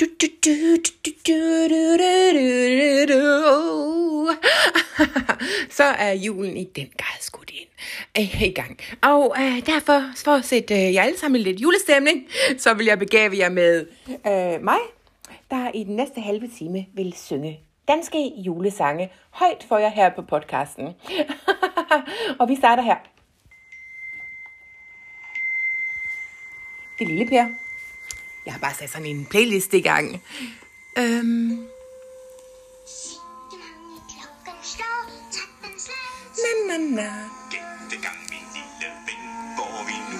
Du, du, du, du, du, du, du, du, du. Så er julen i den grad skudt ind øh, i gang. Og øh, derfor, for at sætte øh, jer alle sammen i lidt julestemning, så vil jeg begave jer med øh, mig, der i den næste halve time vil synge danske julesange højt for jer her på podcasten. og vi starter her. Det lille Per. Jeg har bare sat sådan en playlist i gang. Øhm, na, na, na.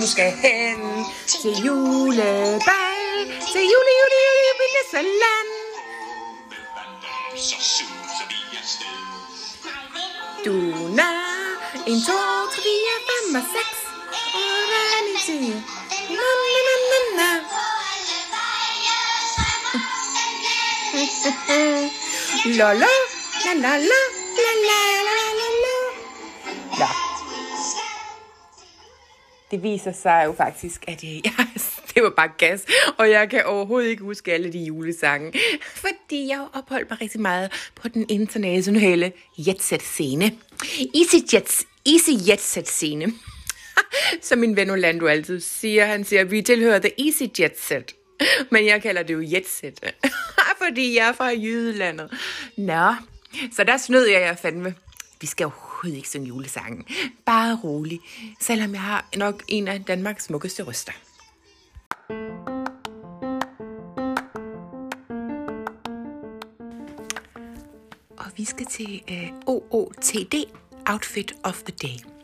Nu skal hen til julebal, til jule, jule, jule, jule, med så. Du na, en, to, tre, fire, fem og seks. Og hvad ni siger? Na, La la, la la la, la la la la la. Det viser sig jo faktisk, at jeg, det var bare gas, og jeg kan overhovedet ikke huske alle de julesange, fordi jeg opholdt mig rigtig meget på den internationale jetset-scene. EasyJets, Easy Jetset-scene. Som min ven Orlando altid siger, han siger, vi tilhører The Easy Jetset. Men jeg kalder det jo jetset, fordi jeg er fra Jydelandet. Nå, så der snød jeg jer fandme. Vi skal overhovedet ikke synge julesangen. Bare rolig, selvom jeg har nok en af Danmarks smukkeste røster. Og vi skal til øh, OOTD, Outfit of the Day.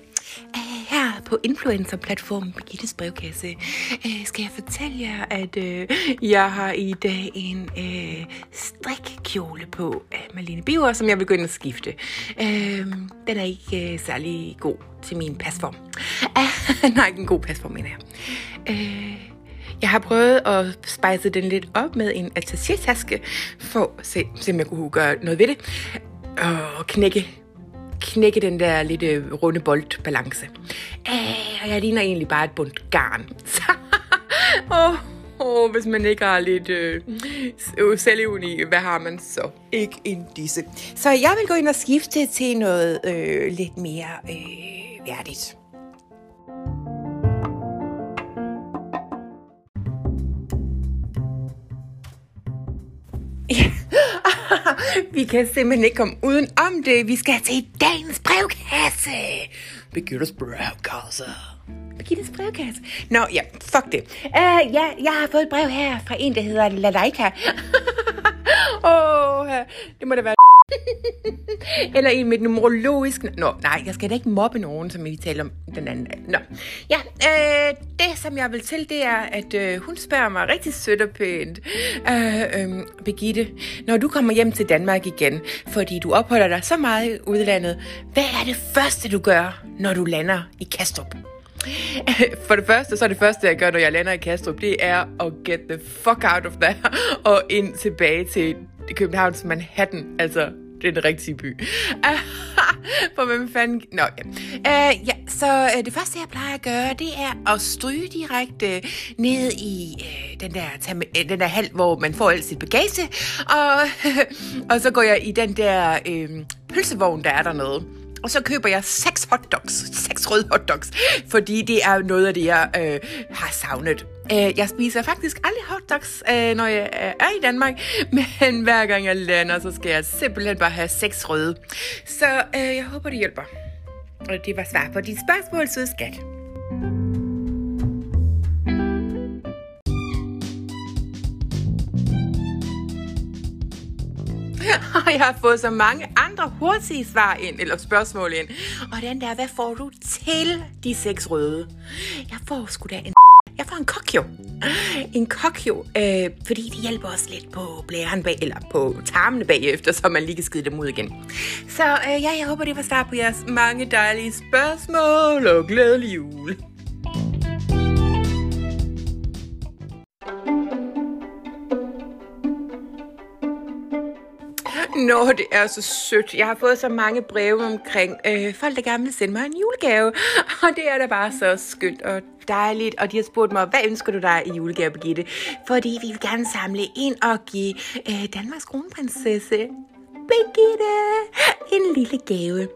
På influencer-platformen Birgittes brevkasse øh, skal jeg fortælle jer, at øh, jeg har i dag en øh, strikkjole på af Malene Biver, som jeg vil gå ind og skifte. Øh, den er ikke øh, særlig god til min pasform. Ah, nej, ikke en god pasform, mener jeg. Øh, jeg har prøvet at spice den lidt op med en attaché-taske, for at se, se, om jeg kunne gøre noget ved det. Og knække, knække den der lidt øh, runde boldbalance. Øh, og jeg ligner egentlig bare et bundt garn. Så, åh, oh, hvis man ikke har lidt øh, øh selvivni, hvad har man så? Ikke en disse. Så jeg vil gå ind og skifte til noget øh, lidt mere øh, værdigt. Vi kan simpelthen ikke komme uden om det. Vi skal til dagens brevkasse. Birgittes brevkasse. Birgittes brevkasse. Nå, ja, fuck det. Uh, ja, jeg har fået et brev her fra en, der hedder Lalaika. Åh, oh, det må da være Eller en med numerologisk... Nå, nej, jeg skal da ikke mobbe nogen, som vi talte om den anden dag. Nå. Ja, øh, det som jeg vil til, det er, at øh, hun spørger mig rigtig sødt og pænt. Øh, øh, Birgitte, når du kommer hjem til Danmark igen, fordi du opholder dig så meget i udlandet, hvad er det første, du gør, når du lander i Kastrup? For det første, så er det første, jeg gør, når jeg lander i Kastrup, det er at get the fuck out of there og ind tilbage til Københavns Manhattan, altså det er den rigtige by. For hvem fanden... Nå, ja. Uh, ja, så uh, det første, jeg plejer at gøre, det er at stryge direkte ned i uh, den, der, tam- den der hal, hvor man får alt sit bagage. Og, og så går jeg i den der uh, pølsevogn, der er dernede. Og så køber jeg seks hotdogs, seks røde hotdogs, fordi det er noget af det, jeg øh, har savnet. Øh, jeg spiser faktisk aldrig hotdogs, øh, når jeg øh, er i Danmark, men hver gang jeg lander, så skal jeg simpelthen bare have seks røde. Så øh, jeg håber, det hjælper. Og det var svar på dit spørgsmål, søde skat. Og jeg har fået så mange andre hurtige svar ind, eller spørgsmål ind. Og den der, hvad får du til de seks røde? Jeg får sgu da en... Jeg får en kokjo. En kokjo, øh, fordi det hjælper os lidt på blæren bag, eller på tarmene bagefter, så man lige kan skide dem ud igen. Så øh, ja, jeg håber, det var svar på jeres mange dejlige spørgsmål, og glædelig jul. Nå, det er så sødt. Jeg har fået så mange breve omkring øh, folk, der gerne vil sende mig en julegave. Og det er da bare så skønt. Og dejligt, og de har spurgt mig, hvad ønsker du dig i julegave, Birgitte? Fordi vi vil gerne samle ind og give øh, Danmarks kronprinsesse Birgitte en lille gave.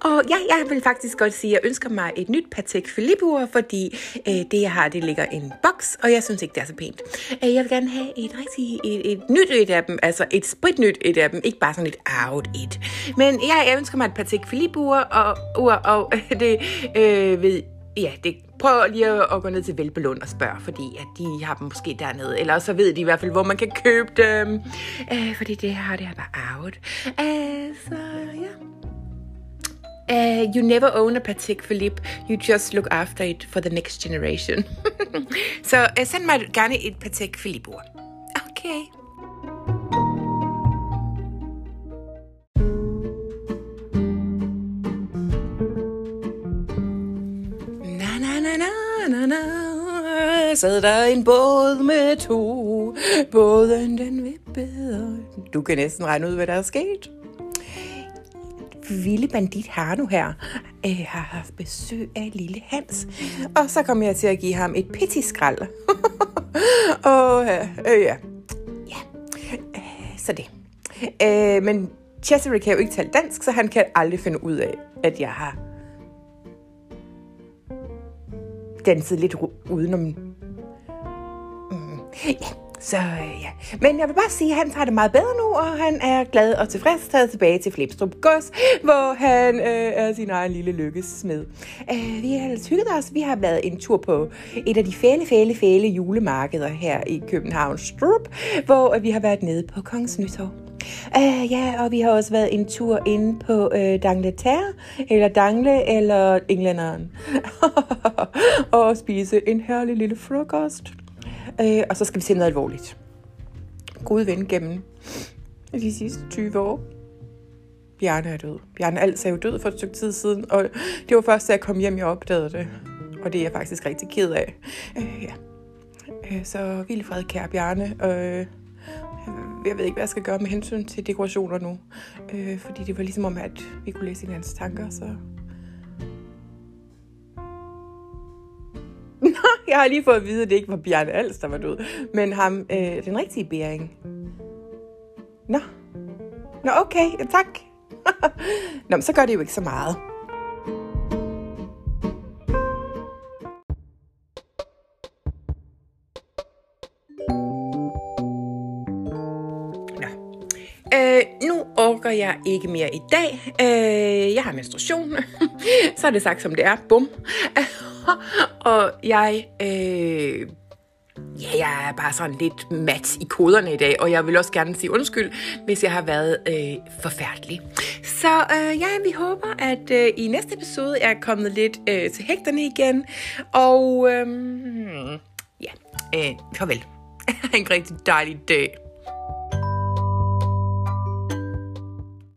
Og ja, jeg vil faktisk godt sige, at jeg ønsker mig et nyt Patek Philippe-ur, fordi øh, det, jeg har, det ligger i en boks, og jeg synes ikke, det er så pænt. Øh, jeg vil gerne have et rigtig et, et nyt et af dem, altså et spritnyt et af dem, ikke bare sådan et out et. Men ja, jeg ønsker mig et Patek Philippe-ur, og, ur, og det øh, ved ja, det, prøv lige at, at gå ned til Velbelund og spørge, fordi at de har dem måske dernede. Eller så ved de i hvert fald, hvor man kan købe dem. Uh, fordi det her, det er bare out. Uh, så ja. Uh, you never own a Patek Philippe. You just look after it for the next generation. så uh, send mig gerne et Patek Philippe. Okay. Sad der en båd med to Båden den vippede Du kan næsten regne ud, hvad der er sket Vilde bandit Harno her øh, har haft besøg af lille Hans. Og så kom jeg til at give ham et pittiskrald. og øh, øh, ja. ja. Øh, så det. Øh, men Cesare kan jo ikke tale dansk, så han kan aldrig finde ud af, at jeg har danset lidt udenom. Ja, så øh, ja. Men jeg vil bare sige, at han tager det meget bedre nu, og han er glad og tilfreds taget tilbage til Flipstrup Gods, hvor han øh, er sin egen lille lykkesmed. Øh, vi har hygget os. Vi har været en tur på et af de fæle, fæle, fæle julemarkeder her i København Strup, hvor øh, vi har været nede på Kongens Nytorv. Uh, ja, og vi har også været en tur inde på uh, Dangleterre, eller Dangle, eller Englænderen. og spise en herlig lille frokost. Uh, og så skal vi se noget alvorligt. God ven gennem de sidste 20 år. Bjarne er død. Bjarne Als er jo død for et stykke tid siden, og det var først, da jeg kom hjem, jeg opdagede det. Og det er jeg faktisk rigtig ked af. Uh, ja. Uh, så vild fred, kære Bjarne. Uh, jeg ved ikke, hvad jeg skal gøre med hensyn til dekorationer nu. Øh, fordi det var ligesom om, at vi kunne læse hinandens tanker, så... jeg har lige fået at vide, at det ikke var Bjarne Als, der var død, men ham, øh, den rigtige Bering. Nå. Nå, okay, ja, tak. Nå, men så gør det jo ikke så meget. Øh, nu orker jeg ikke mere i dag. Øh, jeg har menstruation. Så er det sagt, som det er. Bum. og jeg... Øh, Ja, jeg er bare sådan lidt mat i koderne i dag, og jeg vil også gerne sige undskyld, hvis jeg har været øh, forfærdelig. Så øh, ja, vi håber, at øh, i næste episode er jeg kommet lidt øh, til hægterne igen. Og øh, ja, øh, farvel. en rigtig dejlig dag.